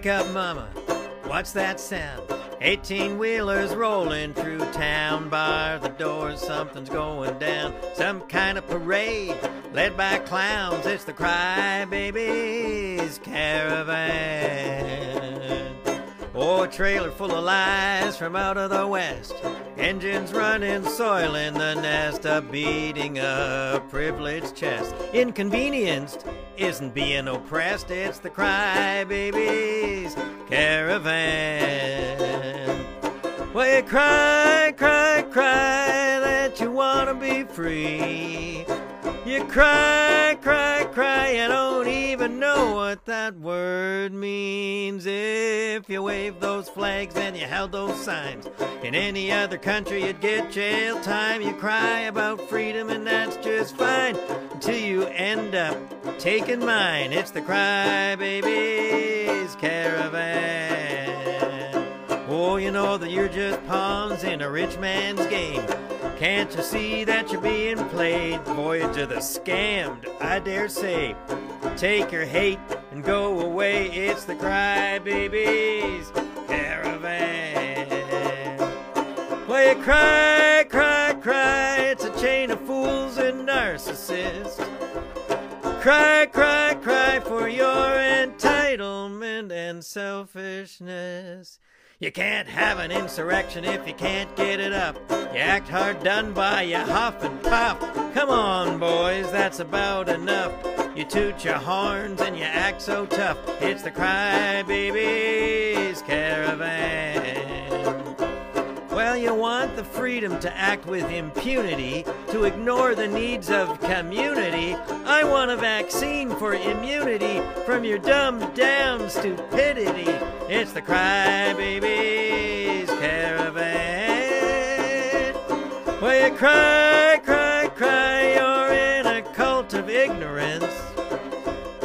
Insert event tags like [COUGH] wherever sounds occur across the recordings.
Wake up, mama. What's that sound? 18 wheelers rolling through town. Bar the doors, something's going down. Some kind of parade led by clowns. It's the Crybabies Caravan. Oh, a trailer full of lies from out of the west. Engines running, soiling the nest, a beating a privileged chest. Inconvenienced isn't being oppressed, it's the Crybabies Caravan. Well, you cry, cry, cry that you wanna be free. You cry, cry, cry, you don't even know what that word means. If you wave those flags and you held those signs, in any other country you'd get jail time. You cry about freedom and that's just fine until you end up taking mine. It's the Crybabies Caravan. Oh, you know that you're just pawns in a rich man's game. Can't you see that you're being played? Voyage of the scammed, I dare say. Take your hate and go away. It's the Crybabies Caravan. Well, you cry, cry, cry. It's a chain of fools and narcissists. Cry, cry, cry for your entitlement and selfishness. You can't have an insurrection if you can't get it up. You act hard done by, you huff and puff. Come on, boys, that's about enough. You toot your horns and you act so tough. It's the Crybabies Caravan. You want the freedom to act with impunity, to ignore the needs of community. I want a vaccine for immunity from your dumb, damn stupidity. It's the Crybabies Caravan. Well, you cry, cry, cry, you're in a cult of ignorance.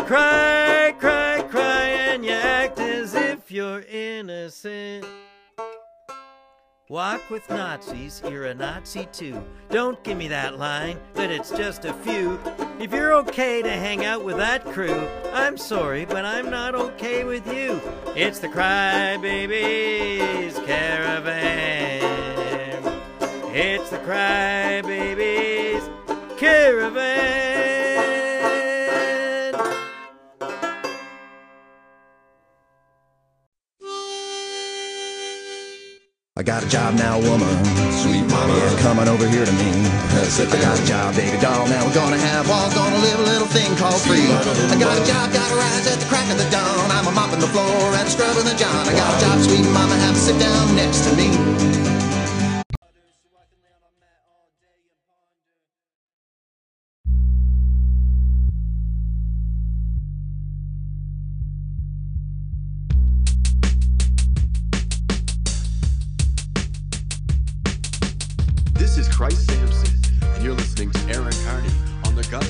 Cry, cry, cry, and you act as if you're innocent. Walk with Nazis, you're a Nazi too. Don't give me that line, that it's just a few. If you're okay to hang out with that crew, I'm sorry, but I'm not okay with you. It's the Crybabies Caravan. It's the Crybabies Caravan. Got a job now, woman. Sweet mama. Yeah, coming over here to me. I got a job, baby doll. Now we're gonna have walls, gonna live a little thing called free. I got a job, gotta rise at the crack of the dawn. I'm a mopping the floor and scrubbing the john. I got a job, sweet mama, have a sit down next to me.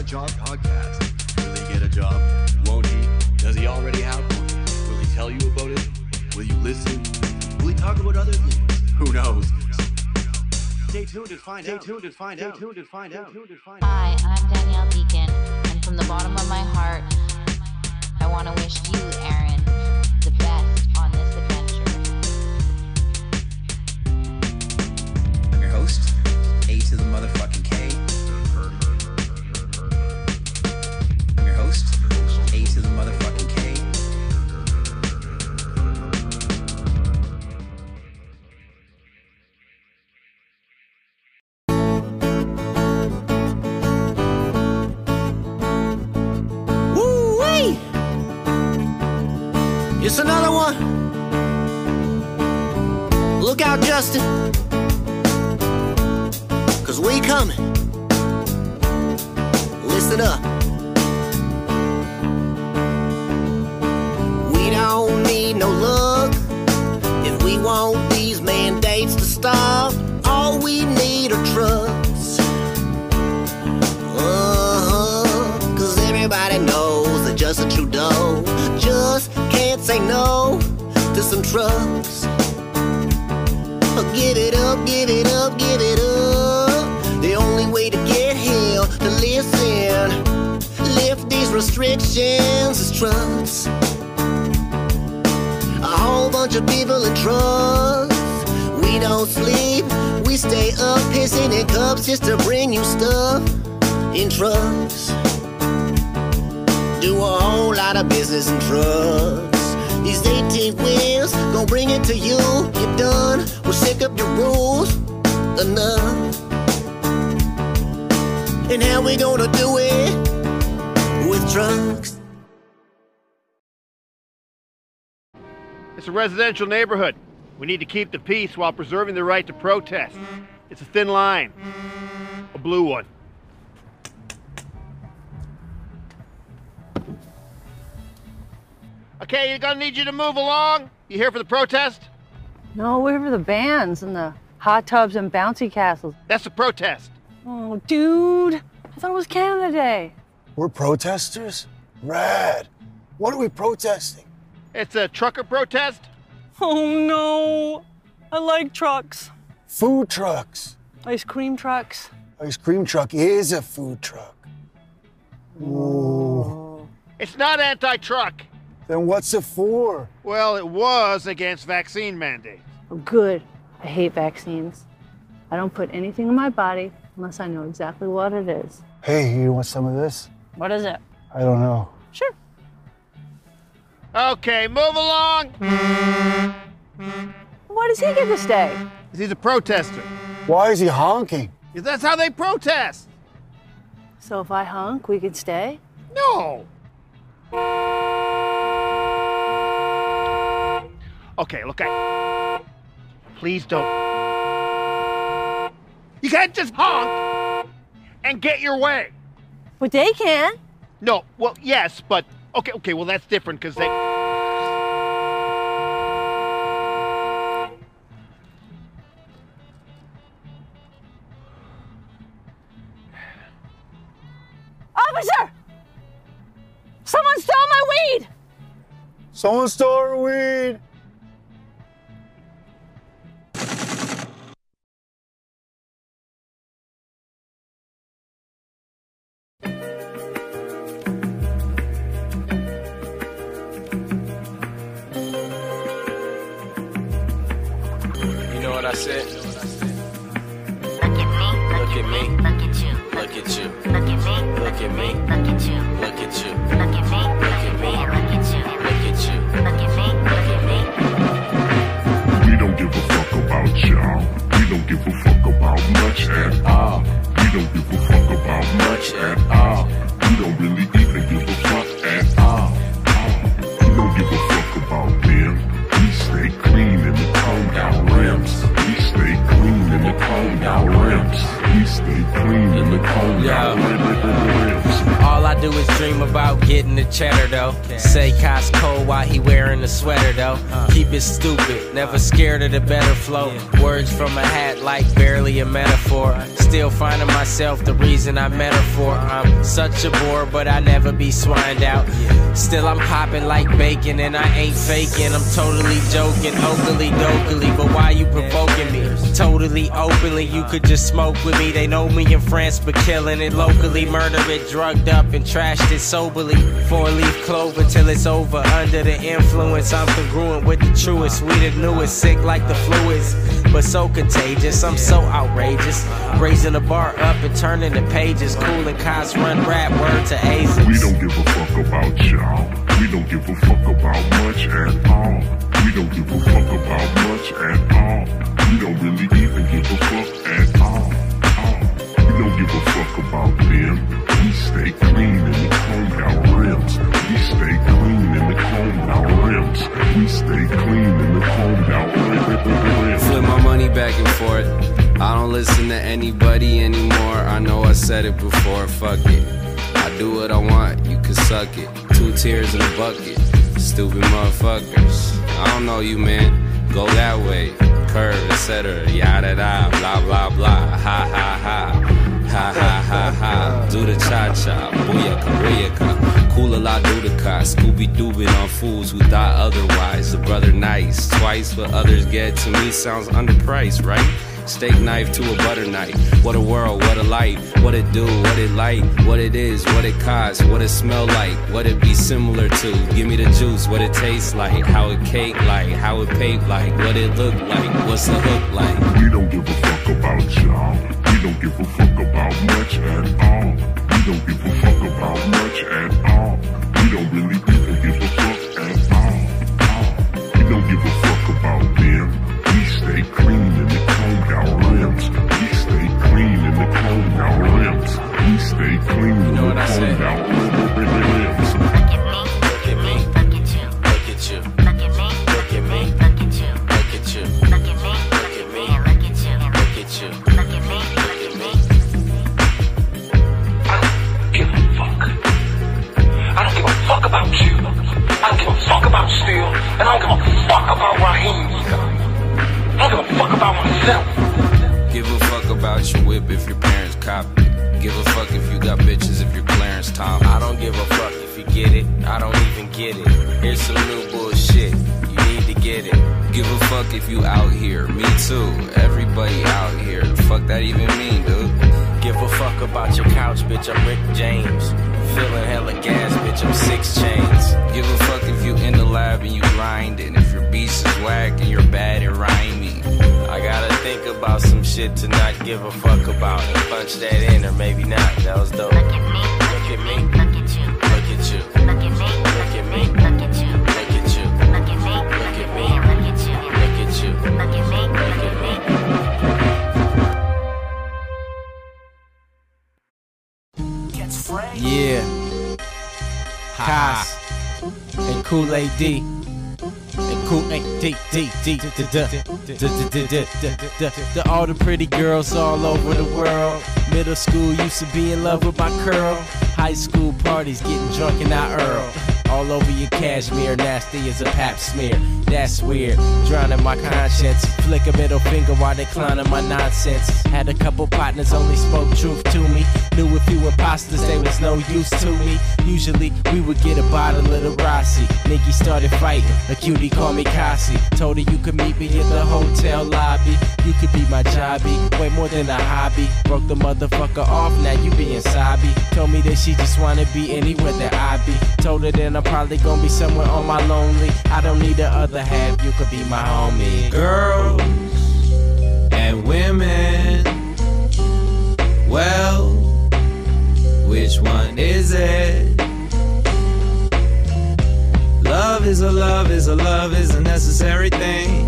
Job podcast. Will he get a job? Won't he? Does he already have one? Will he tell you about it? Will you listen? Will he talk about other things? Who knows? Stay tuned and find out. Stay tuned and find out. Stay tuned and find out. Hi, I'm Danielle Deacon, and from the bottom of my heart, I want to wish you, Aaron, the best on this adventure. I'm your host, A to the motherfucking trucks. Do a whole lot of business. These 18 wheels bring it to you. You're done. Sick of your rules. Enough. And how we gonna do it? With trucks. It's a residential neighborhood. We need to keep the peace while preserving the right to protest. It's a thin line, a blue one. Okay, you're gonna need you to move along. You here for the protest? No, we're for the bands and the hot tubs and bouncy castles. That's the protest. Oh, dude. I thought it was Canada Day. We're protesters? Rad. What are we protesting? It's a trucker protest. Oh, no. I like trucks. Food trucks. Ice cream trucks. Ice cream truck is a food truck. Ooh. It's not anti-truck. Then what's it for? Well, it was against vaccine mandates. Oh, good. I hate vaccines. I don't put anything in my body unless I know exactly what it is. Hey, you want some of this? What is it? I don't know. Sure. Okay, move along. Why does he get to stay? He's a protester. Why is he honking? That's how they protest. So if I honk, we can stay? No. Okay, look, I. Please don't. You can't just honk and get your way. But they can. No, well, yes, but okay, okay, well that's different because they. Officer! Someone stole my weed! Someone stole our weed. Cheddar. Say the sweater though. Uh. Keep it stupid, never scared of the better flow. Words from a hat like barely a metaphor. Still finding myself the reason I met her for. I'm such a bore, but I never be swined out. Still I'm popping like bacon and I ain't faking. I'm totally joking, oakley dokily. But why you provoking me? Totally openly, you could just smoke with me. They know me in France, but killing it locally. Murder it, drugged up and trashed it soberly. Four leaf clover till it's over. Under the influence, I'm congruent with the truest. We the newest, sick like the fluids, but so contagious. I'm so outrageous. Raising the bar up and turning the pages. Kool and Kass run rap, word to Asians. We don't give a fuck about y'all. We don't give a fuck about much at all. We don't give a fuck about much at all. We don't really even give a fuck at all. Give a fuck about them. We stay clean in the combed out rims. We stay clean in the combed out rims. We stay clean in the combed out rims. Flip my money back and forth. I don't listen to anybody anymore. I know I said it before, fuck it. I do what I want, you can suck it. Two tears in a bucket. Stupid motherfuckers. I don't know you, man. Go that way. Curve, etc. Yada da, blah blah blah. Ha ha ha. Ha ha ha ha. Do the cha cha. Booyaka, booyaka. Cool a lot, do the car. Scooby Doobin on fools who thought otherwise. The brother nice. Twice what others get to me sounds underpriced, right? Steak knife to a butter knife. What a world, what a life. What it do, what it like, what it is, what it costs, what it smell like, what it be similar to. Give me the juice, what it tastes like, how it cake like, how it paint like, what it look like, what's the hook like. We don't give a fuck about y'all. We don't give a fuck about much at all. We don't give a fuck about much at all. We don't really even give a fuck at all. We don't give a fuck about them. We stay clean in the combed our rims. We stay clean in the combed our rims. We stay clean in the what I said? combed out rims. the all the pretty girls all over the world. Middle school used to be in love with my curl. High school parties getting drunk and I earl. All over your cashmere, nasty as a pap smear. That's weird. Drowning my conscience. Flick a middle finger while declining my nonsense. Had a couple partners only spoke truth to me. Knew if you imposters, they was no use to me. Usually we would get a bottle of the Rossi. Nikki started fighting. A cutie called me Cassie. Told her you could meet me at the hotel lobby. You could be my jobby. Way more than a hobby. Broke the motherfucker off. Now you being sobby. Told me that she just wanna be anywhere that I be. Told her then I'm probably gonna be somewhere on my lonely. I don't need the other half. You could be my homie. Girls and women. Well, which one is it? Love is a love is a love is a necessary thing.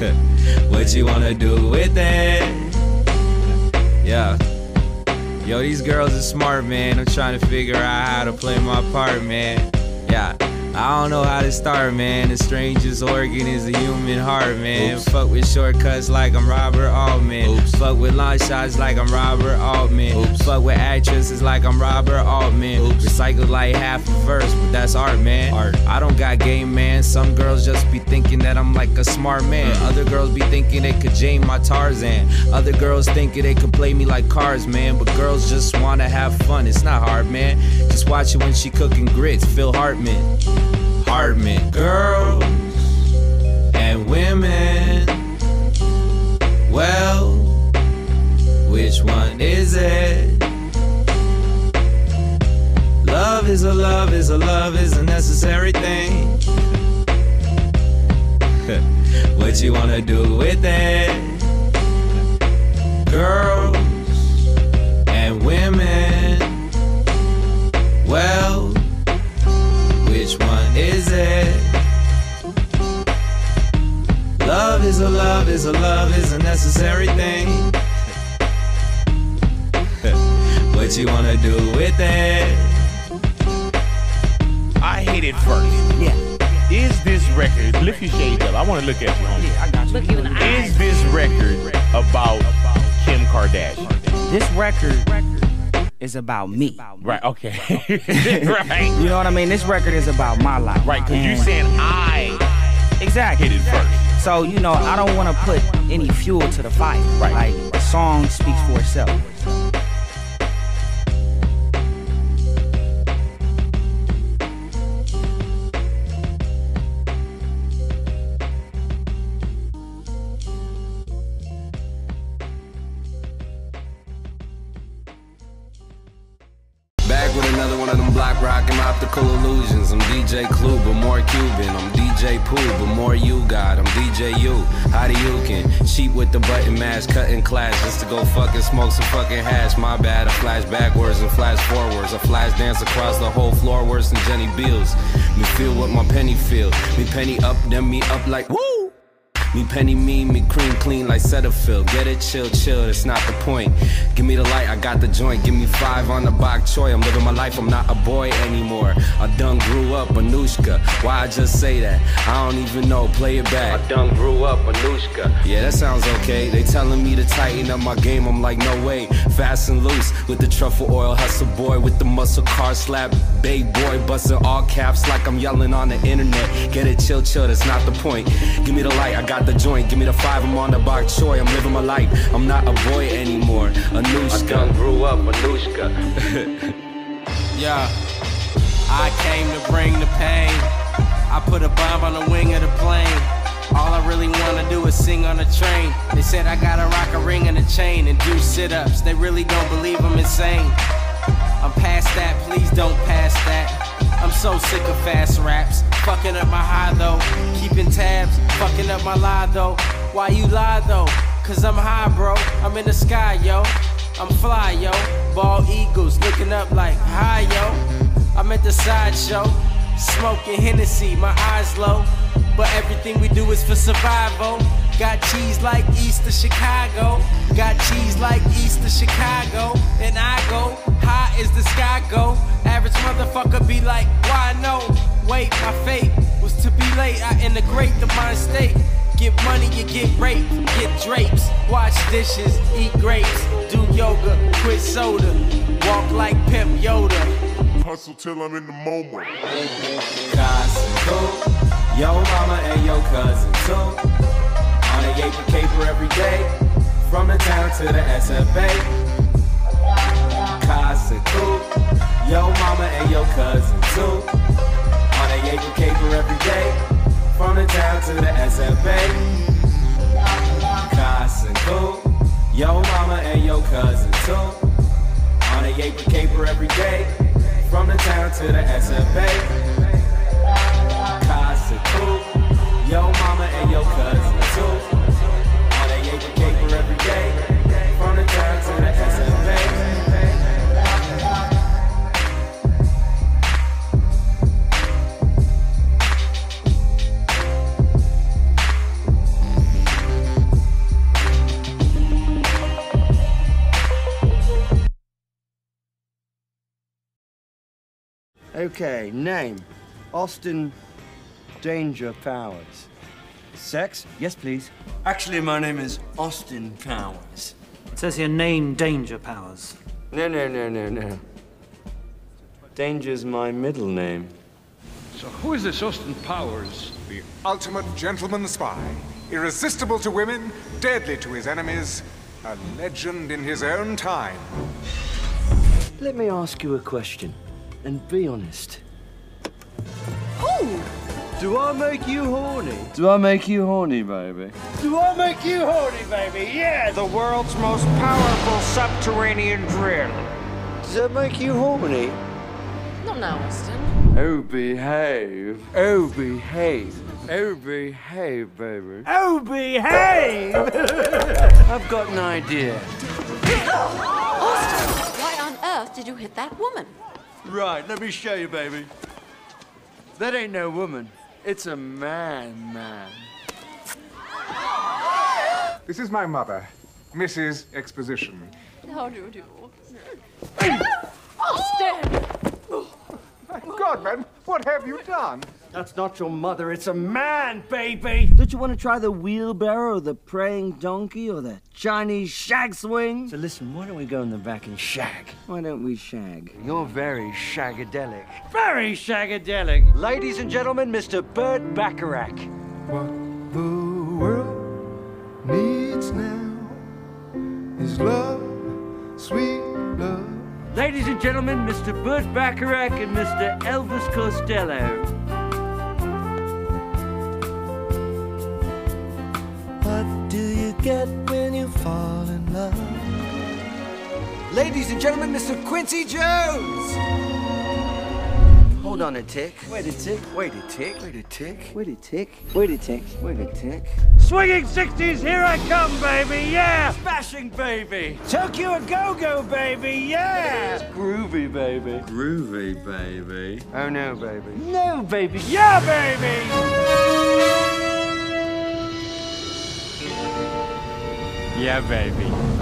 [LAUGHS] what you wanna do with it? Yeah. Yo, these girls are smart, man. I'm trying to figure out how to play my part, man. Yeah. I don't know how to start, man. The strangest organ is the human heart, man. Oops. Fuck with shortcuts like I'm Robert Altman. Fuck with long shots like I'm Robert Altman. Fuck with actresses like I'm Robert Altman. Recycled like half a verse, but that's art, man. Art. I don't got game, man. Some girls just be thinking that I'm like a smart man. Mm. Other girls be thinking they could jam my Tarzan. Other girls thinking they could play me like cars, man. But girls just wanna have fun. It's not hard, man. Just watch it when she cooking grits. Phil Hartman. Hartman. Girls and women. Well, which one is it? Love is a love is a love is a necessary thing. [LAUGHS] what you wanna do with it? Girls and women. Well, which one is it? Love is a love is a love is a necessary thing. [LAUGHS] what you wanna do with it? I hate it first. Yeah. Is this record, lift your shades up, I want to look at you, homie. Yeah, I got you. Look you in the Is this record about Kim Kardashian? This record is about me. Right, okay. [LAUGHS] right. You know what I mean? This record is about my life. Right, because you mm. And- saying I exactly hit it first. So you know, I don't want to put any fuel to the fire. Right. Like the song speaks for itself. Go fucking smoke some fucking hash. My bad, I flash backwards and flash forwards. I flash dance across the whole floor worse than Jenny Beals. Me feel what my penny feel. Me penny up, then me up like woo. Me penny me, me cream clean like Cetaphil. Get it, chill, chill, that's not the point. Give me the light, I got the joint. Give me five on the bok choy. I'm living my life, I'm not a boy anymore. I done grew up, Anushka. Why I just say that? I don't even know, play it back. I done grew up, Anushka. Yeah, that sounds okay. They telling me to tighten up my game, I'm like, no way. Fast and loose with the truffle oil, hustle boy with the muscle car slap. Big boy busting all caps like I'm yelling on the internet. Get it, chill, chill, that's not the point. Give me the light, I got the joint. Give me the five, I'm on the bok choy. I'm living my life. I'm not a boy anymore. Anushka. I done grew up, Anushka. [LAUGHS] Yeah, I came to bring the pain. I put a bomb on the wing of the plane. All I really wanna do is sing on the train. They said I gotta rock a ring and a chain and do sit ups. They really don't believe I'm insane. I'm past that, please don't pass that. I'm so sick of fast raps. Fucking up my high though. Keeping tabs, fucking up my lie though. Why you lie though? Cause I'm high, bro. I'm in the sky, yo. I'm fly, yo. Bald eagles looking up like, hi, yo. I'm at the sideshow. Smoking Hennessy, my eyes low. But everything we do is for survival. Got cheese like east of Chicago. Got cheese like east of Chicago. And I go high as the sky go. Average motherfucker be like, why no? Wait, my fate was to be late. I integrate the mind state. Get money, you get raped, get drapes, wash dishes, eat grapes, do yoga, quit soda, walk like Pimp Yoda. Hustle till I'm in the moment. Costco, yo mama and yo cousin too. On a yaper caper every day, from the town to the SFA. Costco, yo mama and yo cousin too. On a yaper caper every day, from the town to the SFA. Costco, yo mama and yo cousin too. On a yaper caper every day, from the town to the SFA. Mama and cousin too. On a yaper caper every day, from the to the SFA. Okay, name. Austin Danger Powers. Sex? Yes, please. Actually, my name is Austin Powers. It says here name Danger Powers. No, no, no, no, no. Danger's my middle name. So who is this Austin Powers? The ultimate gentleman spy. Irresistible to women, deadly to his enemies. A legend in his own time. Let me ask you a question, and be honest. Who? Do I make you horny? Do I make you horny, baby? Do I make you horny, baby? Yeah! The world's most powerful subterranean drill. Does that make you horny? Not now, Austin. Oh, behave. Oh, behave. Oh, behave, baby. Oh, behave! [LAUGHS] I've got an idea. Austin, why on earth did you hit that woman? Right, let me show you, baby. That ain't no woman. It's a man, man. This is my mother, Mrs. Exposition. How do you do? Austin! Oh, oh! God, man, what have you done? That's not your mother, it's a man, baby! Don't you want to try the wheelbarrow, or the praying donkey, or the Chinese shag swing? So listen, why don't we go in the back and shag? Why don't we shag? You're very shagadelic. Very shagadelic! Ladies and gentlemen, Mr. Burt Bacharach. What Ladies and gentlemen, Mr. Burt Bacharach and Mr. Elvis Costello. What do you get when you fall in love? Ladies and gentlemen, Mr. Quincy Jones. Hold on a tick. Wait a tick. Wait a tick. Wait a tick. Wait a tick. Wait a tick. Wait a tick. Swinging 60s, here I come, baby, yeah! Smashing, baby! Tokyo a go-go, baby, yeah! Groovy, baby. Groovy, baby. Oh no, baby. No, baby, yeah, baby! Yeah, baby.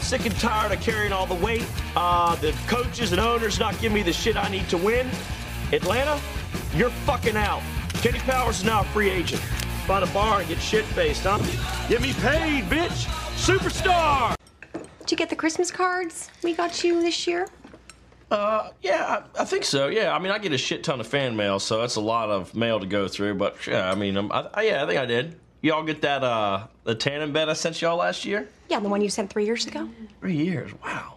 I'm sick and tired of carrying all the weight. Uh, the coaches and owners not giving me the shit I need to win. Atlanta, you're fucking out. Kenny Powers is now a free agent. Find a bar and get shit faced, huh? Get me paid, bitch! Superstar! Did you get the Christmas cards we got you this year? Uh, yeah, I, I think so. Yeah, I mean, I get a shit ton of fan mail, so that's a lot of mail to go through. But yeah, I mean, um, I, I, yeah, I think I did. Y'all get that uh the tannin bed I sent y'all last year? Yeah, the one you sent three years ago. Three years. Wow.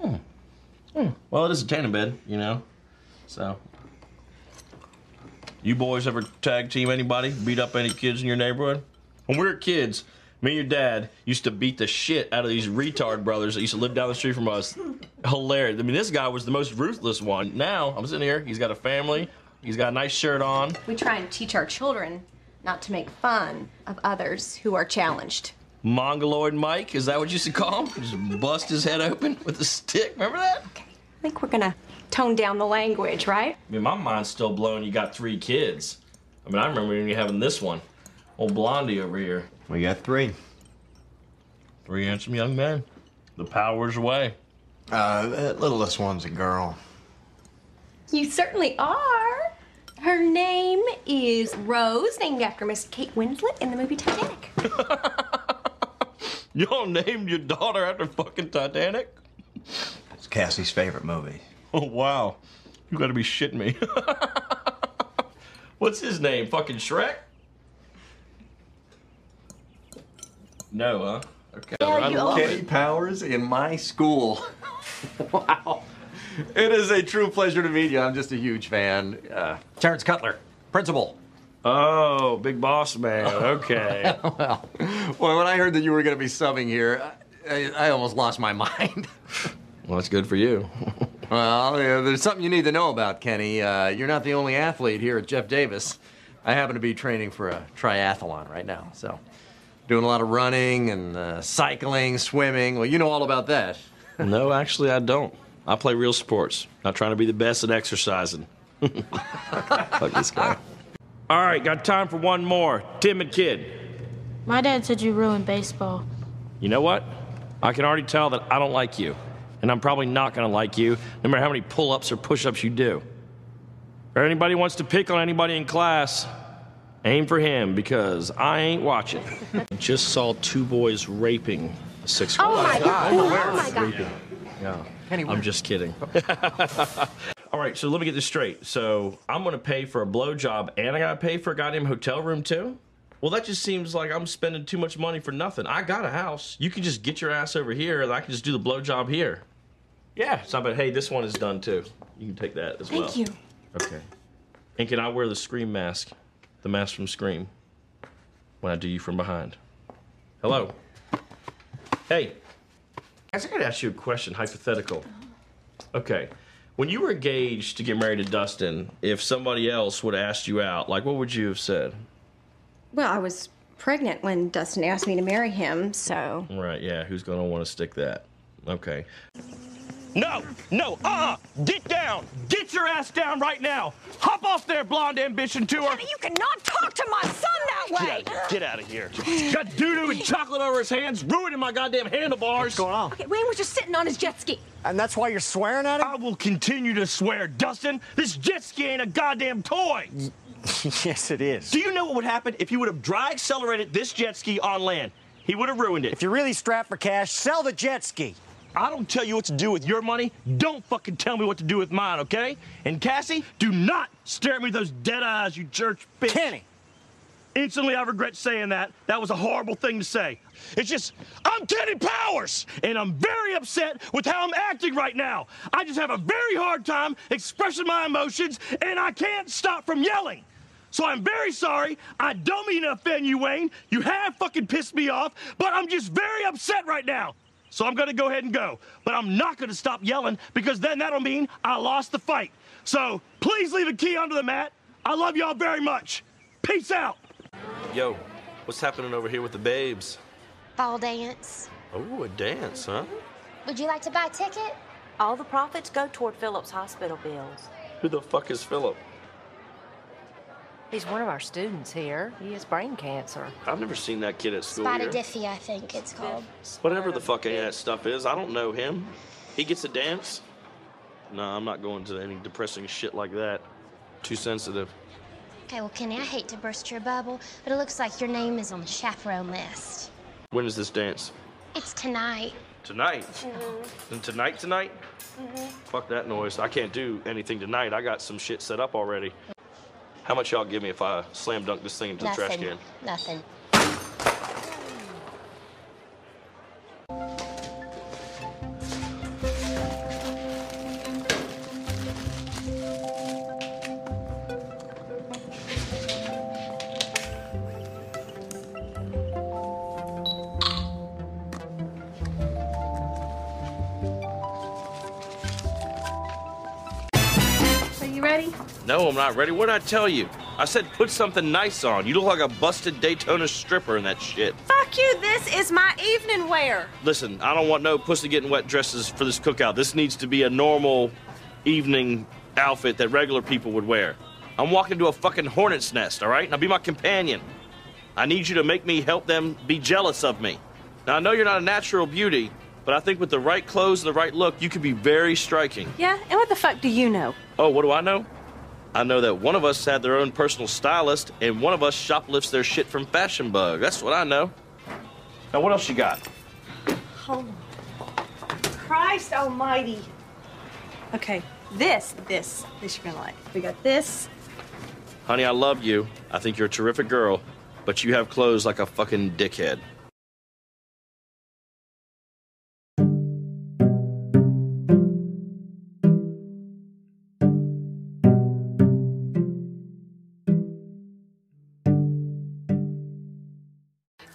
Hmm. Hmm. Well, it is a tannin bed, you know. So. You boys ever tag team anybody? Beat up any kids in your neighborhood? When we were kids, me and your dad used to beat the shit out of these retard brothers that used to live down the street from us. Hilarious. I mean, this guy was the most ruthless one. Now, I'm sitting here, he's got a family, he's got a nice shirt on. We try and teach our children not to make fun of others who are challenged. Mongoloid Mike, is that what you used to call him? Just bust his head open with a stick. Remember that? Okay. I think we're gonna tone down the language, right? I mean, my mind's still blown. You got three kids. I mean, I remember when you having this one, old Blondie over here. We got three. Three handsome young men. The power's away. Uh, that littlest one's a girl. You certainly are. Her name is Rose, named after Miss Kate Winslet in the movie Titanic. [LAUGHS] Y'all named your daughter after fucking Titanic? It's Cassie's favorite movie. Oh, wow. You gotta be shitting me. [LAUGHS] What's his name? Fucking Shrek? No, huh? Okay. I love Kenny Powers in my school. [LAUGHS] wow. It is a true pleasure to meet you. I'm just a huge fan. Uh, Terrence Cutler, principal. Oh, big boss man. Okay. [LAUGHS] well, well, when I heard that you were going to be subbing here, I, I almost lost my [LAUGHS] mind. well, that's good for you. [LAUGHS] well, yeah, there's something you need to know about Kenny. Uh, you're not the only athlete here at Jeff Davis. I happen to be training for a triathlon right now, so doing a lot of running and uh, cycling, swimming. Well, you know all about that. no, actually, I don't. I play real sports. Not trying to be the best at exercising. [LAUGHS] Fuck this guy. All right, got time for one more. Timid kid. My dad said you ruined baseball. You know what? I can already tell that I don't like you. And I'm probably not going to like you, no matter how many pull ups or push ups you do. Or anybody wants to pick on anybody in class, aim for him because I ain't watching. [LAUGHS] Just saw two boys raping a six year old. Oh old. my God. Oh my God. Raping. Oh yeah. I'm just kidding. [LAUGHS] All right, so let me get this straight. So I'm going to pay for a blowjob and I got to pay for a goddamn hotel room too? Well, that just seems like I'm spending too much money for nothing. I got a house. You can just get your ass over here and I can just do the blowjob here. Yeah, it's not bad. Hey, this one is done too. You can take that as well. Thank you. Okay. And can I wear the Scream mask? The mask from Scream? When I do you from behind. Hello? Hey. I gotta ask you a question, hypothetical. Okay. When you were engaged to get married to Dustin, if somebody else would have asked you out, like what would you have said? Well, I was pregnant when Dustin asked me to marry him, so. Right, yeah, who's gonna wanna stick that? Okay. No, no, uh-uh! Get down! Get your ass down right now! Hop off there, blonde ambition tour! You cannot talk to my son that way! Get out of here. Got doo-doo and chocolate over his hands, ruining my goddamn handlebars. What's going on? Okay, Wayne was just sitting on his jet ski. And that's why you're swearing at him? I will continue to swear, Dustin. This jet ski ain't a goddamn toy. [LAUGHS] yes, it is. Do you know what would happen if you would have dry accelerated this jet ski on land? He would have ruined it. If you're really strapped for cash, sell the jet ski. I don't tell you what to do with your money. Don't fucking tell me what to do with mine, okay? And Cassie, do not stare at me with those dead eyes, you church bitch. Kenny. Instantly, I regret saying that. That was a horrible thing to say. It's just, I'm Kenny Powers, and I'm very upset with how I'm acting right now. I just have a very hard time expressing my emotions, and I can't stop from yelling. So I'm very sorry. I don't mean to offend you, Wayne. You have fucking pissed me off, but I'm just very upset right now. So I'm gonna go ahead and go. But I'm not gonna stop yelling because then that'll mean I lost the fight. So please leave a key under the mat. I love y'all very much. Peace out. Yo, what's happening over here with the babes? Ball dance. Oh, a dance, huh? Would you like to buy a ticket? All the profits go toward Philip's hospital bills. Who the fuck is Philip? He's one of our students here. He has brain cancer. I've never seen that kid at school Spotted here. Diffie, I think it's called. Whatever the fuck that stuff is, I don't know him. He gets a dance? No, I'm not going to any depressing shit like that. Too sensitive. Okay, well, Kenny, I hate to burst your bubble, but it looks like your name is on the chaperone list. When is this dance? It's tonight. Tonight? Mm-hmm. And tonight, tonight? Mm-hmm. Fuck that noise. I can't do anything tonight. I got some shit set up already. How much y'all give me if I slam dunk this thing into the trash Nothing. can? Nothing. Not ready. What did I tell you? I said put something nice on. You look like a busted Daytona stripper in that shit. Fuck you, this is my evening wear. Listen, I don't want no pussy getting wet dresses for this cookout. This needs to be a normal evening outfit that regular people would wear. I'm walking to a fucking hornet's nest, all right? Now be my companion. I need you to make me help them be jealous of me. Now I know you're not a natural beauty, but I think with the right clothes and the right look, you could be very striking. Yeah, and what the fuck do you know? Oh, what do I know? I know that one of us had their own personal stylist, and one of us shoplifts their shit from Fashion Bug. That's what I know. Now, what else you got? Oh, Christ almighty. Okay, this, this, this you're gonna like. We got this. Honey, I love you. I think you're a terrific girl, but you have clothes like a fucking dickhead.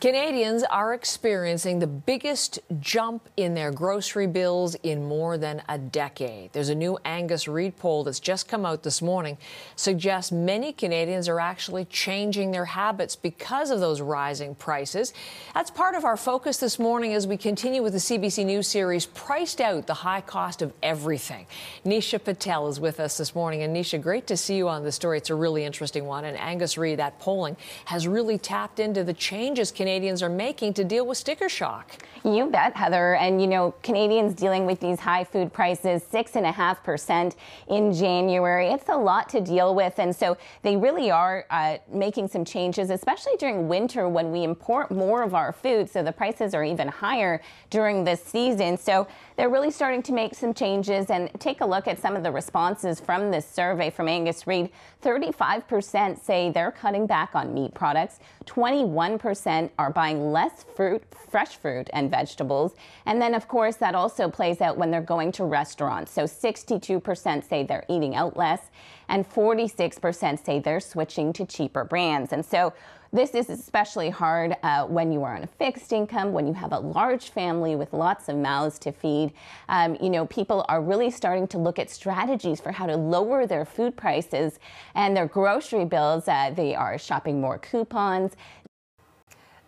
Canadians are experiencing the biggest jump in their grocery bills in more than a decade. There's a new Angus Reid poll that's just come out this morning suggests many Canadians are actually changing their habits because of those rising prices. That's part of our focus this morning as we continue with the CBC News series Priced Out: The High Cost of Everything. Nisha Patel is with us this morning and Nisha, great to see you on the story. It's a really interesting one and Angus Reid that polling has really tapped into the changes Canadians are making to deal with sticker shock. You bet, Heather. And you know, Canadians dealing with these high food prices, six and a half percent in January. It's a lot to deal with. And so they really are uh, making some changes, especially during winter when we import more of our food. So the prices are even higher during this season. So they're really starting to make some changes and take a look at some of the responses from this survey from Angus Reid. 35% say they're cutting back on meat products. 21% are buying less fruit, fresh fruit and vegetables. And then, of course, that also plays out when they're going to restaurants. So 62% say they're eating out less, and 46% say they're switching to cheaper brands. And so this is especially hard uh, when you are on a fixed income, when you have a large family with lots of mouths to feed. Um, you know, people are really starting to look at strategies for how to lower their food prices and their grocery bills. Uh, they are shopping more coupons.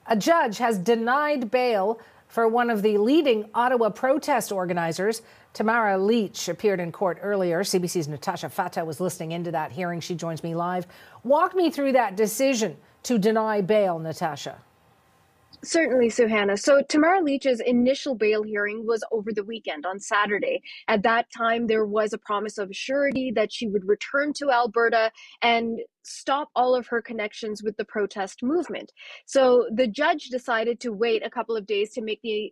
A judge has denied bail for one of the leading Ottawa protest organizers. Tamara Lich appeared in court earlier. CBC's Natasha Fatah was listening into that hearing. She joins me live. Walk me through that decision to deny bail, Natasha. Certainly, Suhana. So Tamara Lich's initial bail hearing was over the weekend on Saturday. At that time, there was a promise of surety that she would return to Alberta and stop all of her connections with the protest movement. So the judge decided to wait a couple of days to make the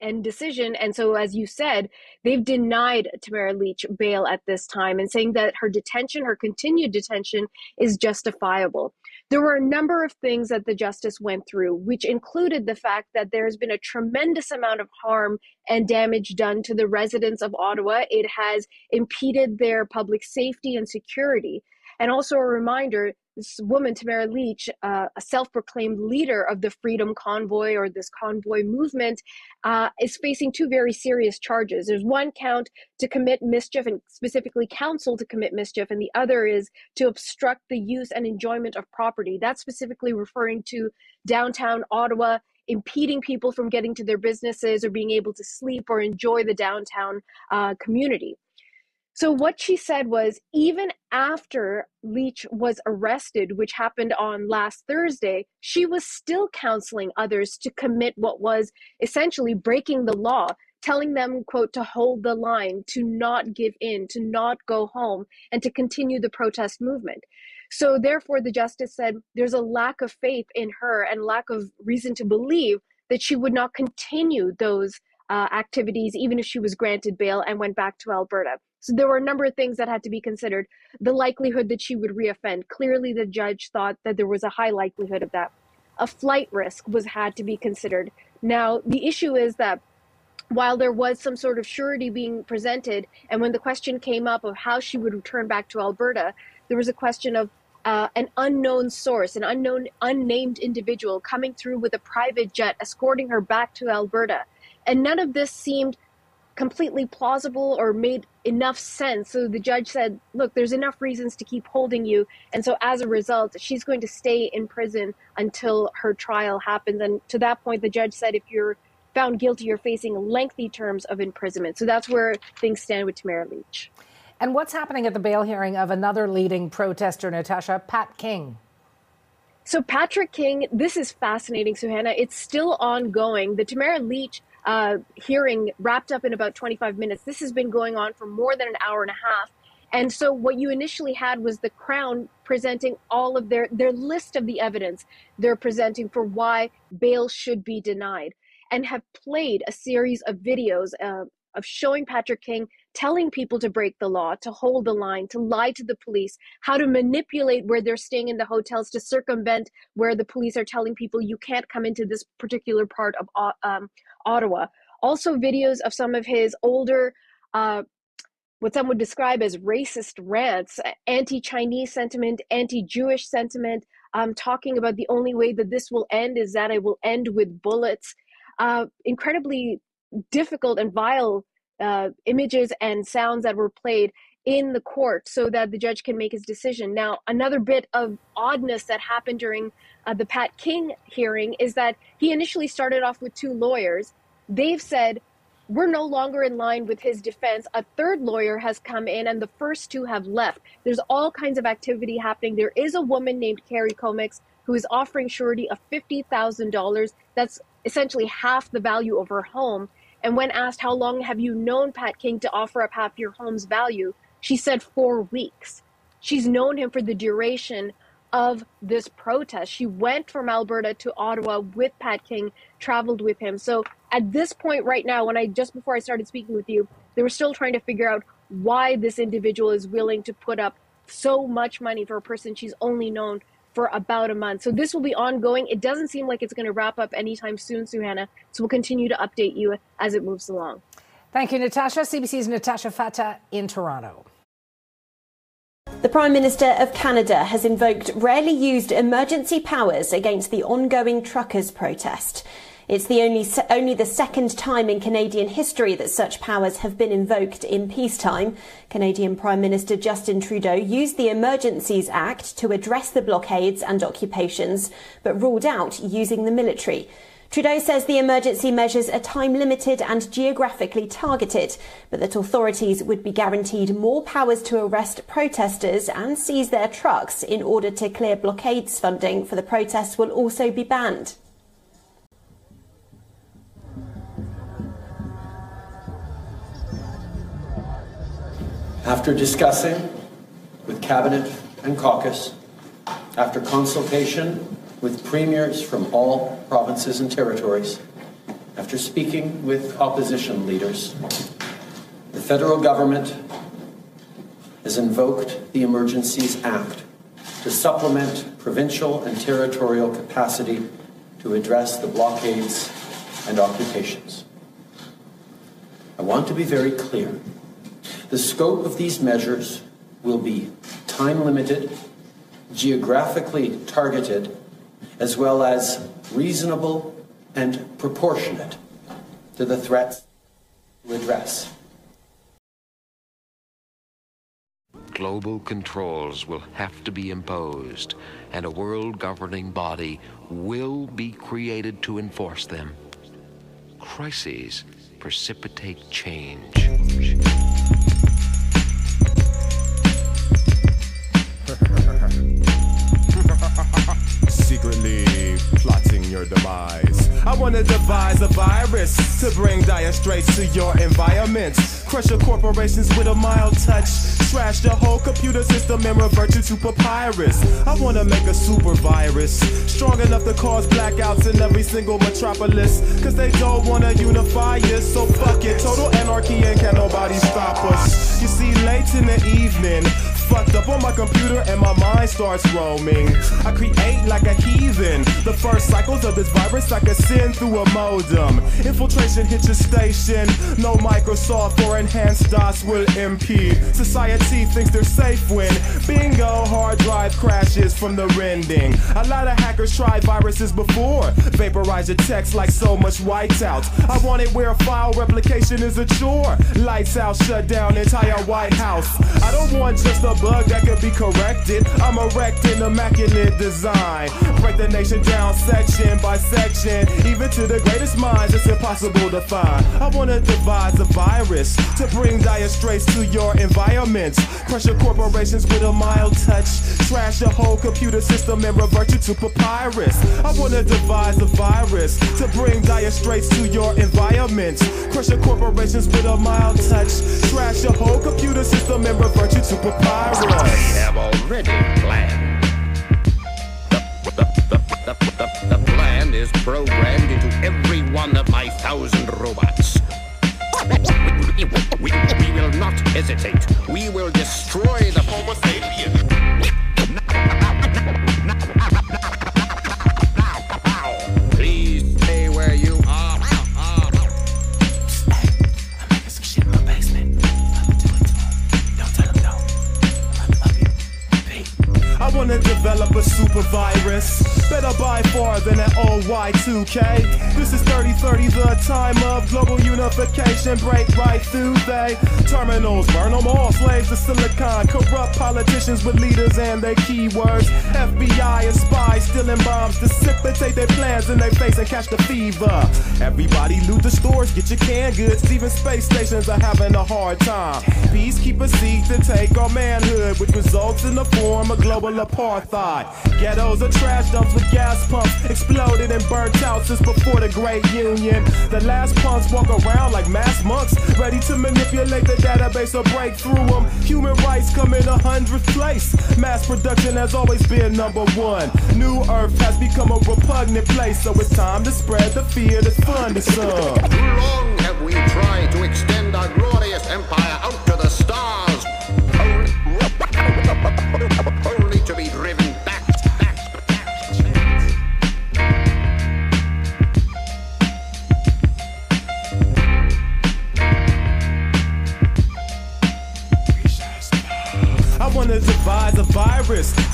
end decision. And so, as you said, they've denied Tamara Lich bail at this time and saying that her detention, her continued detention, is justifiable. There were a number of things that the justice went through, which included the fact that there's been a tremendous amount of harm and damage done to the residents of Ottawa. It has impeded their public safety and security. And also a reminder this woman, Tamara Lich, uh, a self proclaimed leader of the Freedom Convoy or this convoy movement, uh, is facing two very serious charges. There's one count to commit mischief and specifically counsel to commit mischief, and the other is to obstruct the use and enjoyment of property. That's specifically referring to downtown Ottawa impeding people from getting to their businesses or being able to sleep or enjoy the downtown uh, community. So, what she said was even after Lich was arrested, which happened on last Thursday, she was still counseling others to commit what was essentially breaking the law, telling them, quote, to hold the line, to not give in, to not go home, and to continue the protest movement. So, therefore, the justice said there's a lack of faith in her and lack of reason to believe that she would not continue those uh, activities, even if she was granted bail and went back to Alberta. So there were a number of things that had to be considered. The likelihood that she would reoffend. Clearly, the judge thought that there was a high likelihood of that. A flight risk was had to be considered. Now, the issue is that while there was some sort of surety being presented, and when the question came up of how she would return back to Alberta, there was a question of uh, an unknown source, an unknown, unnamed individual coming through with a private jet, escorting her back to Alberta. And none of this seemed completely plausible or made enough sense. So the judge said, look, there's enough reasons to keep holding you. And so as a result, she's going to stay in prison until her trial happens. And to that point, the judge said, if you're found guilty, you're facing lengthy terms of imprisonment. So that's where things stand with Tamara Lich. And what's happening at the bail hearing of another leading protester, Natasha, Pat King? So, Patrick King, this is fascinating, Suhana. It's still ongoing. The Tamara Lich uh, hearing wrapped up in about 25 minutes. This has been going on for more than an hour and a half. And so what you initially had was the Crown presenting all of their their list of the evidence they're presenting for why bail should be denied and have played a series of videos uh, of showing Patrick King telling people to break the law, to hold the line, to lie to the police, how to manipulate where they're staying in the hotels to circumvent where the police are telling people you can't come into this particular part of uh, um, Ottawa. Also, videos of some of his older, uh, what some would describe as racist rants, anti Chinese sentiment, anti Jewish sentiment, um, talking about the only way that this will end is that it will end with bullets. Uh, incredibly difficult and vile uh, images and sounds that were played in the court so that the judge can make his decision. Now, another bit of oddness that happened during uh, the Pat King hearing is that he initially started off with two lawyers. They've said, we're no longer in line with his defense. A third lawyer has come in, and the first two have left. There's all kinds of activity happening. There is a woman named Carrie Comix who is offering surety of $50,000. That's essentially half the value of her home. And when asked, How long have you known Pat King to offer up half your home's value? She said, Four weeks. She's known him for the duration of this protest. She went from Alberta to Ottawa with Pat King, traveled with him. So at this point right now, when I just before I started speaking with you, they were still trying to figure out why this individual is willing to put up so much money for a person she's only known for about a month. So this will be ongoing. It doesn't seem like it's going to wrap up anytime soon, Suhana. So we'll continue to update you as it moves along. Thank you, Natasha. CBC's Natasha Fatah in Toronto. The Prime Minister of Canada has invoked rarely used emergency powers against the ongoing truckers' protest. It's the only, only the second time in Canadian history that such powers have been invoked in peacetime. Canadian Prime Minister Justin Trudeau used the Emergencies Act to address the blockades and occupations, but ruled out using the military. Trudeau says the emergency measures are time limited and geographically targeted, but that authorities would be guaranteed more powers to arrest protesters and seize their trucks in order to clear blockades funding for the protests will also be banned. After discussing with Cabinet and caucus, after consultation with premiers from all provinces and territories, after speaking with opposition leaders, the federal government has invoked the Emergencies Act to supplement provincial and territorial capacity to address the blockades and occupations. I want to be very clear. The scope of these measures will be time limited, geographically targeted, as well as reasonable and proportionate to the threats to address. Global controls will have to be imposed, and a world governing body will be created to enforce them. Crises precipitate change. I wanna devise a virus to bring dire straits to your environment. Crush your corporations with a mild touch. Trash your whole computer system and revert you to papyrus. I wanna make a super virus strong enough to cause blackouts in every single metropolis. Cause they don't wanna unify us, so fuck it. Total anarchy and can nobody stop us. You see, late in the evening, fucked up on my computer and my mind starts roaming. I create like a heathen. The first cycles of this virus I can send through a modem. Infiltration hits your station. No Microsoft or enhanced DOS will impede. Society thinks they're safe when bingo hard drive crashes from the rending. A lot of hackers tried viruses before. Vaporize your text like so much whiteout. I want it where file replication is a chore. Lights out, shut down entire White House. I don't want just a bug that could be corrected. I'm erect erecting immaculate design. Break the nation down section by section. Even to the greatest minds, it's impossible to find. I wanna devise a virus to bring dire straits to your environment. Pressure corporations with a mild touch. Trash your whole computer system and revert you to papyrus. I wanna devise a virus to bring dire straits to your environment. Crush your corporations with a mild touch. Trash your whole computer system and revert you to papyrus. I have already planned. The, the, the, the, the, plan is programmed into every one of my thousand robots. We, we, we will not hesitate. We will destroy the Homo sapien. Far than an old Y2K. This is 3030, the time of global unification. Break right through they terminals, burn them all. Slaves to silicon, corrupt politicians with leaders and their keywords. FBI and spies stealing bombs, dissipate their plans in their face and catch the fever. Everybody loot the stores, get your canned goods. Even space stations are having a hard time. Peacekeepers seek to take our manhood, which results in the form of global apartheid. Ghettos are trash dumps with gas pumps, exploded and burnt out since before the Great Union. The last punks walk around like mass monks, ready to manipulate the database or break through them. Human rights come in a hundredth place. Mass production has always been number one. New Earth has become a repugnant place, so it's time to spread the fear that's fun to some. Too long have we tried to extend our glorious empire out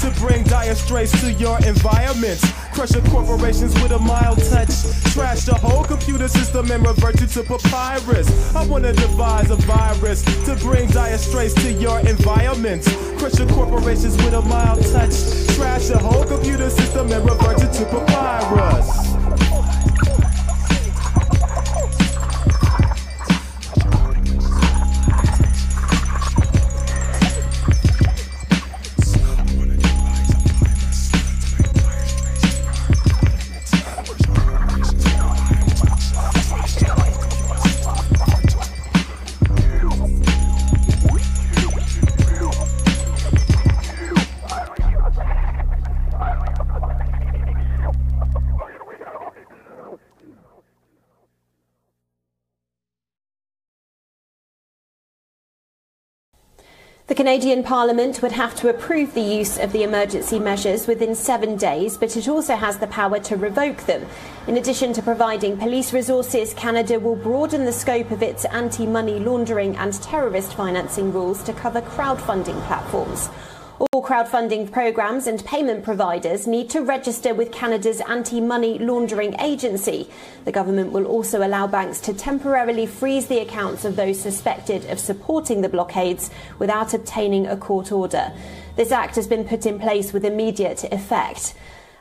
to bring dire straits to your environment. Crush your corporations with a mild touch. Trash the whole computer system and revert you to papyrus. I wanna devise a virus to bring dire straits to your environment. Crush your corporations with a mild touch. Trash the whole computer system and revert you to papyrus. The Canadian Parliament would have to approve the use of the emergency measures within seven days, but it also has the power to revoke them. In addition to providing police resources, Canada will broaden the scope of its anti money laundering and terrorist financing rules to cover crowdfunding platforms. All crowdfunding programs and payment providers need to register with Canada's anti money laundering agency. The government will also allow banks to temporarily freeze the accounts of those suspected of supporting the blockades without obtaining a court order. This act has been put in place with immediate effect.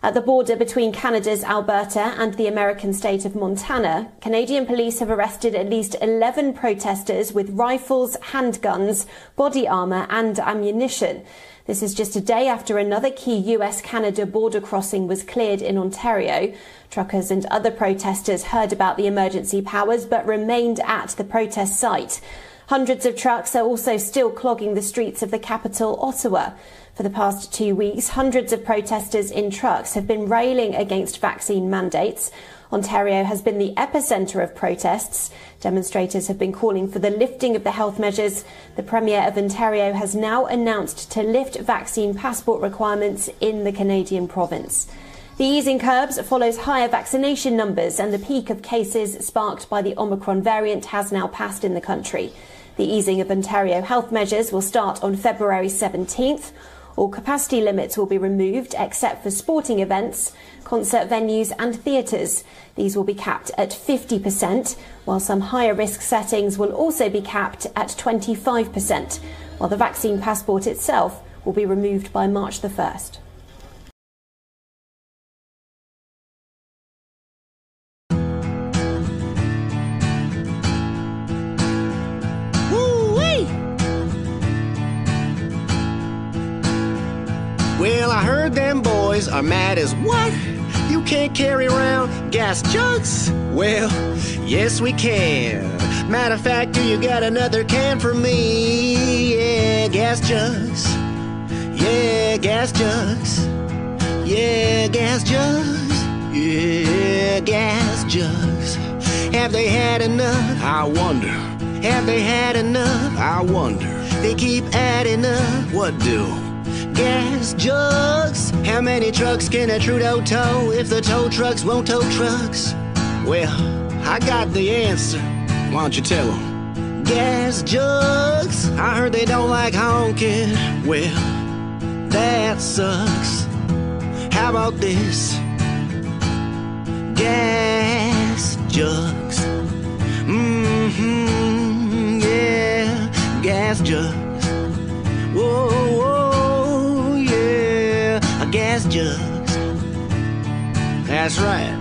At the border between Canada's Alberta and the American state of Montana, Canadian police have arrested at least 11 protesters with rifles, handguns, body armour, and ammunition. This is just a day after another key US Canada border crossing was cleared in Ontario. Truckers and other protesters heard about the emergency powers but remained at the protest site. Hundreds of trucks are also still clogging the streets of the capital, Ottawa. For the past two weeks, hundreds of protesters in trucks have been railing against vaccine mandates. Ontario has been the epicentre of protests. Demonstrators have been calling for the lifting of the health measures. The Premier of Ontario has now announced to lift vaccine passport requirements in the Canadian province. The easing curbs follows higher vaccination numbers, and the peak of cases sparked by the Omicron variant has now passed in the country. The easing of Ontario health measures will start on February 17th. All capacity limits will be removed except for sporting events, concert venues, and theatres. These will be capped at 50%, while some higher risk settings will also be capped at 25%, while the vaccine passport itself will be removed by March the 1st. Well, I heard them boys are mad as what? You can't carry around gas jugs? Well, yes, we can. Matter of fact, do you got another can for me? Yeah, gas jugs. Yeah, gas jugs. Yeah, gas jugs. Yeah, gas jugs. Have they had enough? I wonder. Have they had enough? I wonder. They keep adding up. What do? Gas jugs. How many trucks can a Trudeau tow if the tow trucks won't tow trucks? Well, I got the answer. Why don't you tell them? Gas jugs. I heard they don't like honking. Well, that sucks. How about this? Gas jugs. Mm-hmm, yeah, gas jugs. Gas jugs. That's right.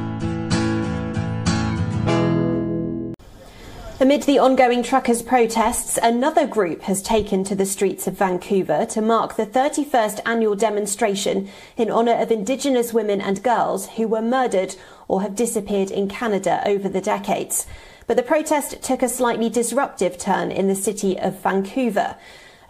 Amid the ongoing truckers' protests, another group has taken to the streets of Vancouver to mark the 31st annual demonstration in honour of Indigenous women and girls who were murdered or have disappeared in Canada over the decades. But the protest took a slightly disruptive turn in the city of Vancouver.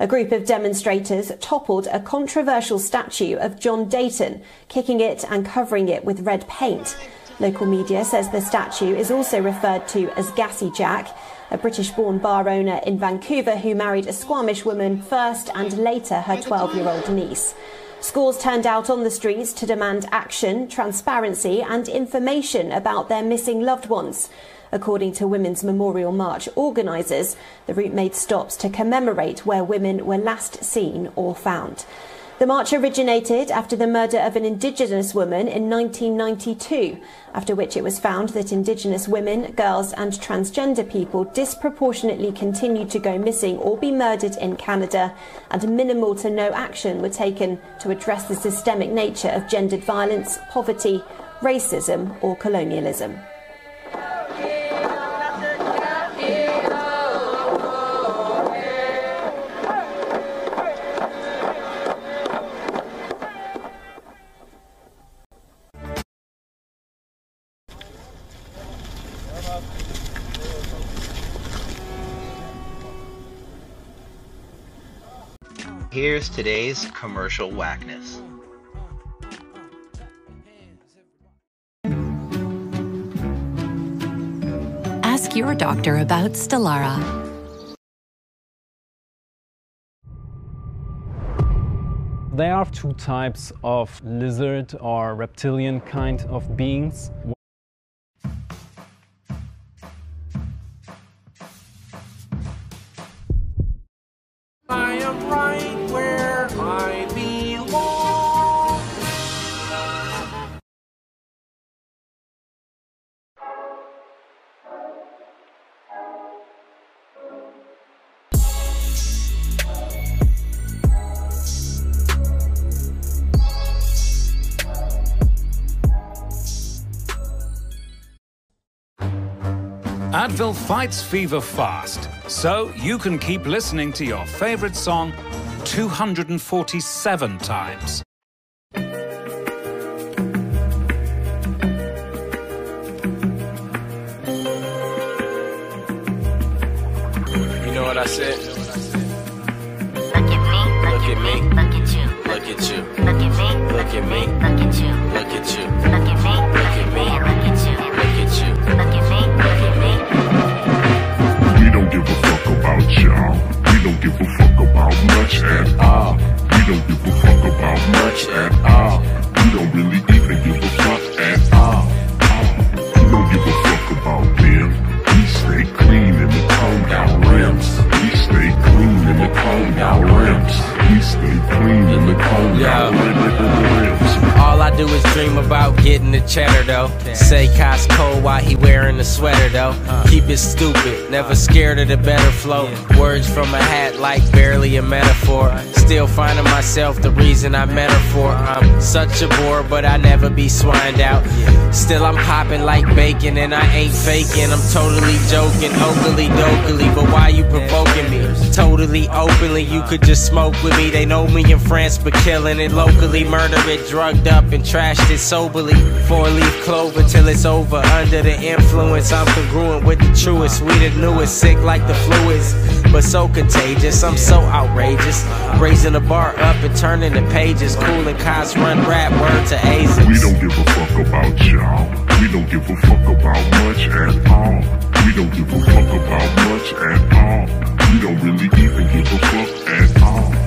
A group of demonstrators toppled a controversial statue of John Deighton, kicking it and covering it with red paint. Local media says the statue is also referred to as Gassy Jack, a British born bar owner in Vancouver who married a Squamish woman first and later her 12 year old niece. Scores turned out on the streets to demand action, transparency, and information about their missing loved ones. According to Women's Memorial March organisers, the route made stops to commemorate where women were last seen or found. The march originated after the murder of an Indigenous woman in 1992, after which it was found that Indigenous women, girls, and transgender people disproportionately continued to go missing or be murdered in Canada, and minimal to no action were taken to address the systemic nature of gendered violence, poverty, racism, or colonialism. Here's today's commercial whackness. Ask your doctor about Stelara. There are two types of lizard or reptilian kind of beings. Fights fever fast, so you can keep listening to your favorite song 247 times. You know what I said? Look at me, Look at me. look at you. Look at you. Look at me, Look at me. look at you. Give a fuck about much at all. We don't give a fuck about much at all. Combed out rims. Stay clean in the combed out rims. All I do is dream about getting the cheddar though. Say Costco while he wearing the sweater though. Keep it stupid, never scared of the better flow. Words from a hat like barely a metaphor. Still finding myself the reason I met her for. I'm such a bore, but I never be swined out. Still I'm popping like bacon and I ain't faking. I'm totally joking, oakley dokily, but why you provoking me? Totally openly, you could just smoke with me. They know me in France, but killing it locally. Murder it, drugged up and trashed it soberly. Four leaf clover till it's over. Under the influence, I'm congruent with the truest. We the newest, sick like the fluids, but so contagious. I'm so outrageous. Raising the bar up and turning the pages. Cool and cops run rap, word to Aziz. We don't give a fuck about y'all. We don't give a fuck about much at all. We don't give a fuck about much at all. We don't really even give a fuck at all.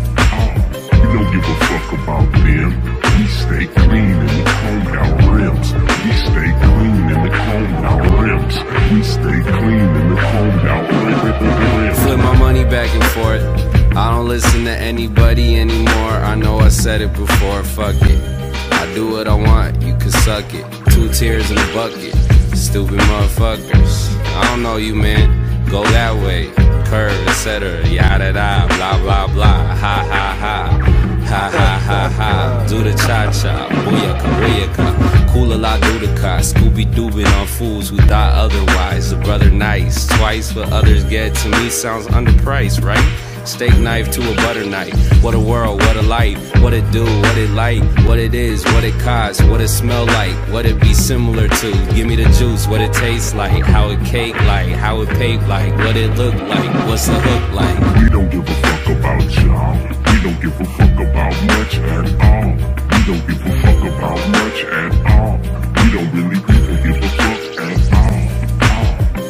We don't give a fuck about them. We stay clean in the combed out rims. We stay clean in the combed out rims. We stay clean in the combed out rims. Flip my money back and forth. I don't listen to anybody anymore. I know I said it before, fuck it. I do what I want, you can suck it. Two tears in a bucket. Stupid motherfuckers. I don't know you, man. Go that way. Curve, etc. Yada da, blah blah blah. Ha ha ha. Ha ha ha ha. Do the cha cha. Booyaka, booyaka. Cool a the car. Scooby Doobin on fools who thought otherwise. The brother nice. Twice what others get to me sounds underpriced, right? Steak knife to a butter knife. What a world, what a life. What it do, what it like, what it is, what it costs, what it smell like, what it be similar to. Give me the juice, what it tastes like, how it cake like, how it paint like, what it look like, what's the hook like. We don't give a fuck about y'all. We don't give a fuck about much at all. We don't give a fuck about much at all. We don't really even give a fuck at all.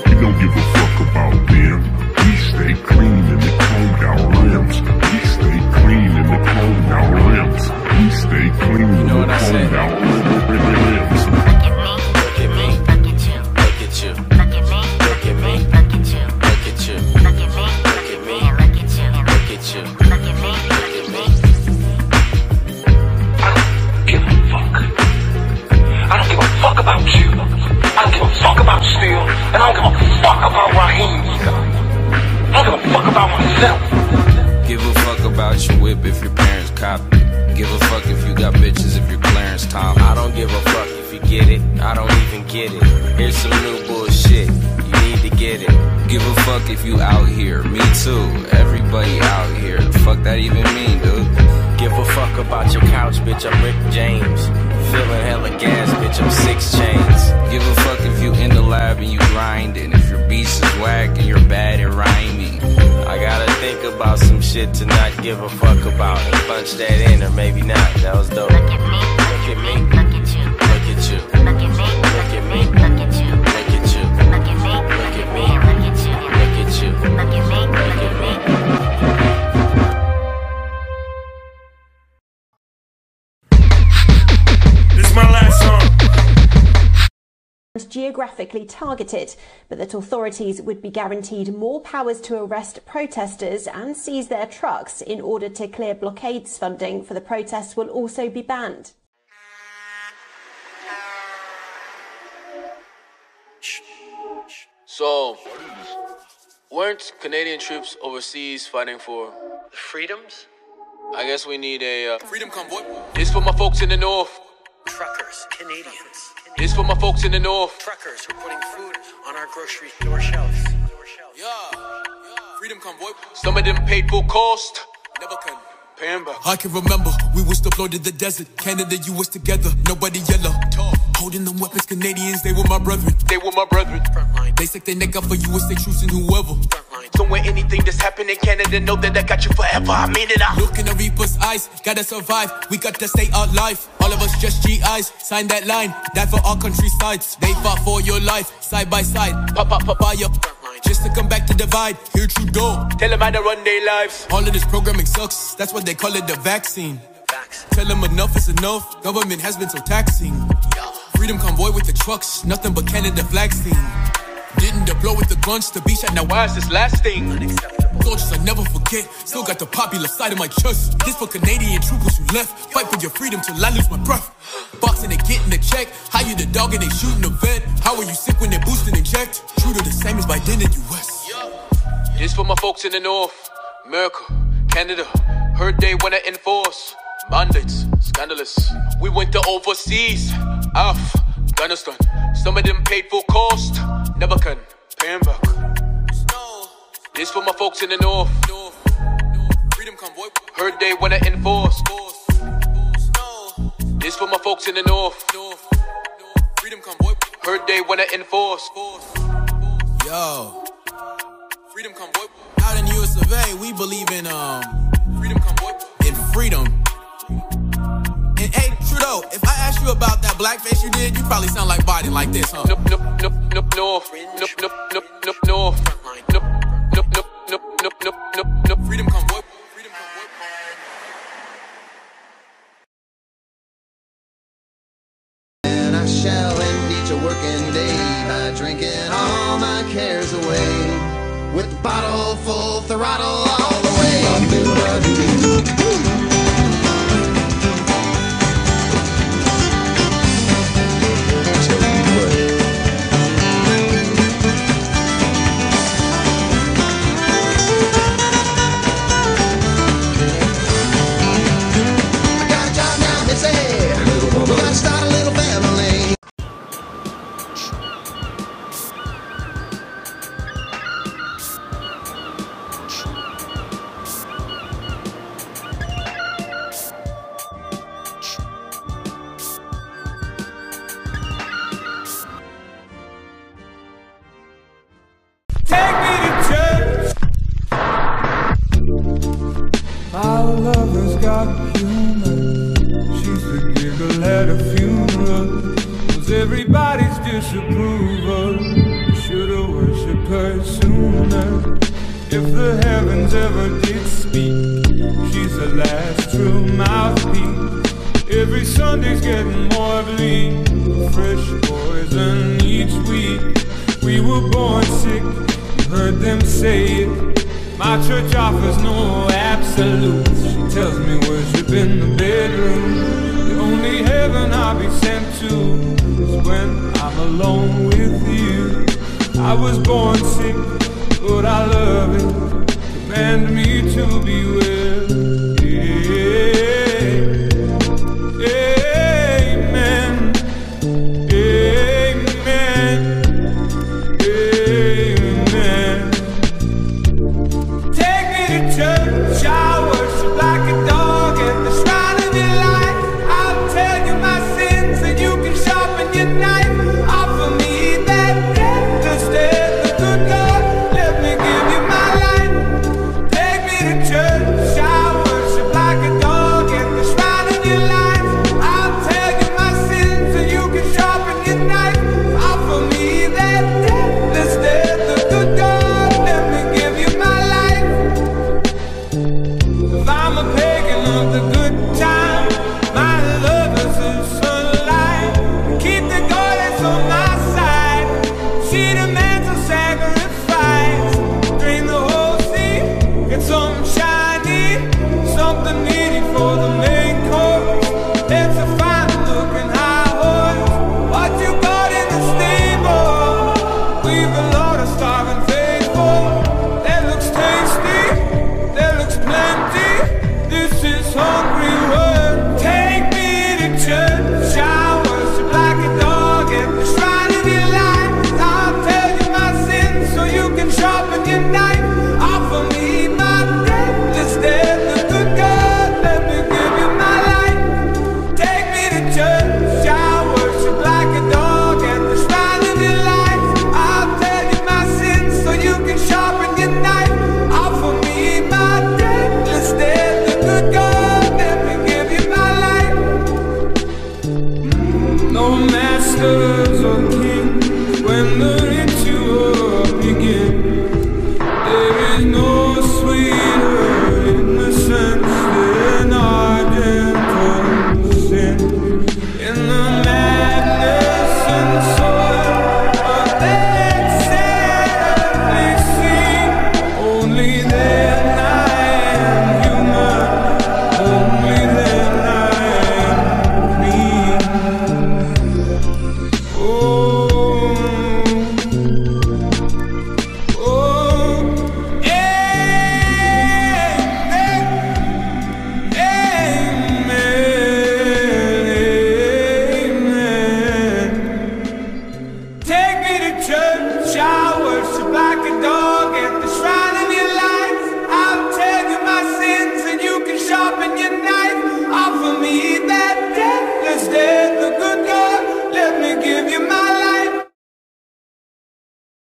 We don't give a fuck about them. We stay clean in the combed our rims. We stay clean in the combed our rims. We stay clean in the combed out rims. Fuck about Steel. And I don't give a fuck about Raheem. I don't give a fuck about myself. Give a fuck about your whip if your parents cop it. Give a fuck if you got bitches if your Clarence Thomas. I don't give a fuck if you get it. I don't even get it. Here's some new bullshit. You need to get it. Give a fuck if you out here. Me too. Everybody out here. The fuck that even mean, dude? Give a fuck about your couch, bitch. I'm Rick James. Feeling hella gas, bitch. I'm six chains. Give a fuck if you in the lab and you grinding. If your beats is whack and you're bad at rhyming. I gotta think about some shit to not give a fuck about and punch that in, or maybe not. That was dope. Look at me, Look at me. look at you. Look at you. Look at me, geographically targeted, but that authorities would be guaranteed more powers to arrest protesters and seize their trucks in order to clear blockades funding for the protests will also be banned. So, weren't Canadian troops overseas fighting for freedoms? I guess we need a uh, freedom convoy. This for my folks in the north. Truckers, Canadians. This for my folks in the north. Truckers who are putting food on our grocery store shelves. Yeah. Freedom convoy. Some of them paid full cost. Never can pay 'em back. I can remember we was deployed to the desert. Canada, US together, nobody yellow. Holding them weapons, Canadians, they were my brethren. They were my brethren. They stick their neck out for USA troops choosing whoever. So when anything that's happening in Canada, know that I got you forever. I mean it out. Look in the Reaper's eyes, gotta survive. We got to stay alive. All of us just GIs, sign that line. Die for our country's sides. They fought for your life, side by side. Pop, up, pop, papaya. Just to come back to divide. Here Trudeau. Tell them how to run their lives. All of this programming sucks. That's what they call it the vaccine. Tell them enough is enough. Government has been so taxing. Freedom convoy with the trucks, nothing but Canada flag scene. Didn't deploy with the guns to be shot. Now why is this last lasting? Soldiers I never forget. Still got the popular side of my chest. This for Canadian troopers who left. Fight for your freedom till I lose my breath. Boxing and getting the check. How you the dog and they shooting the vet? How are you sick when they boost and inject? True to the same as Biden in US. This for my folks in the north. America, Canada. Heard they wanna enforce mandates. Scandalous. We went to overseas. Afghanistan. Some of them paid full cost. Never can pay 'em back. This for my folks in the north. Freedom convoy. Heard they wanna enforce. This for my folks in the north. Freedom convoy. Heard they wanna enforce. Yo. Freedom convoy. Out in US of A, we believe in um freedom convoy. In freedom. And hey, Trudeau, if I ask you about that blackface you did, you probably sound like Biden like this, huh? Nope, nope, nope, nope, north. Nope, nope, nope, nope, north. Nope, nope, nope, nope, nope, nope, nope, nope. Freedom convoy. And I shall end each a working day by drinking all my cares away with bottle full throttle all the I everybody's disapproval. Should've worshipped her sooner. If the heavens ever did speak, she's the last true mouthpiece. Every Sunday's getting more bleak. Fresh poison each week. We were born sick, heard them say it. My church offers no absolutes. She tells me worship in the bedroom. Only heaven I'll be sent to is when I'm alone with you. I was born sick, but I love it. Command me to be well.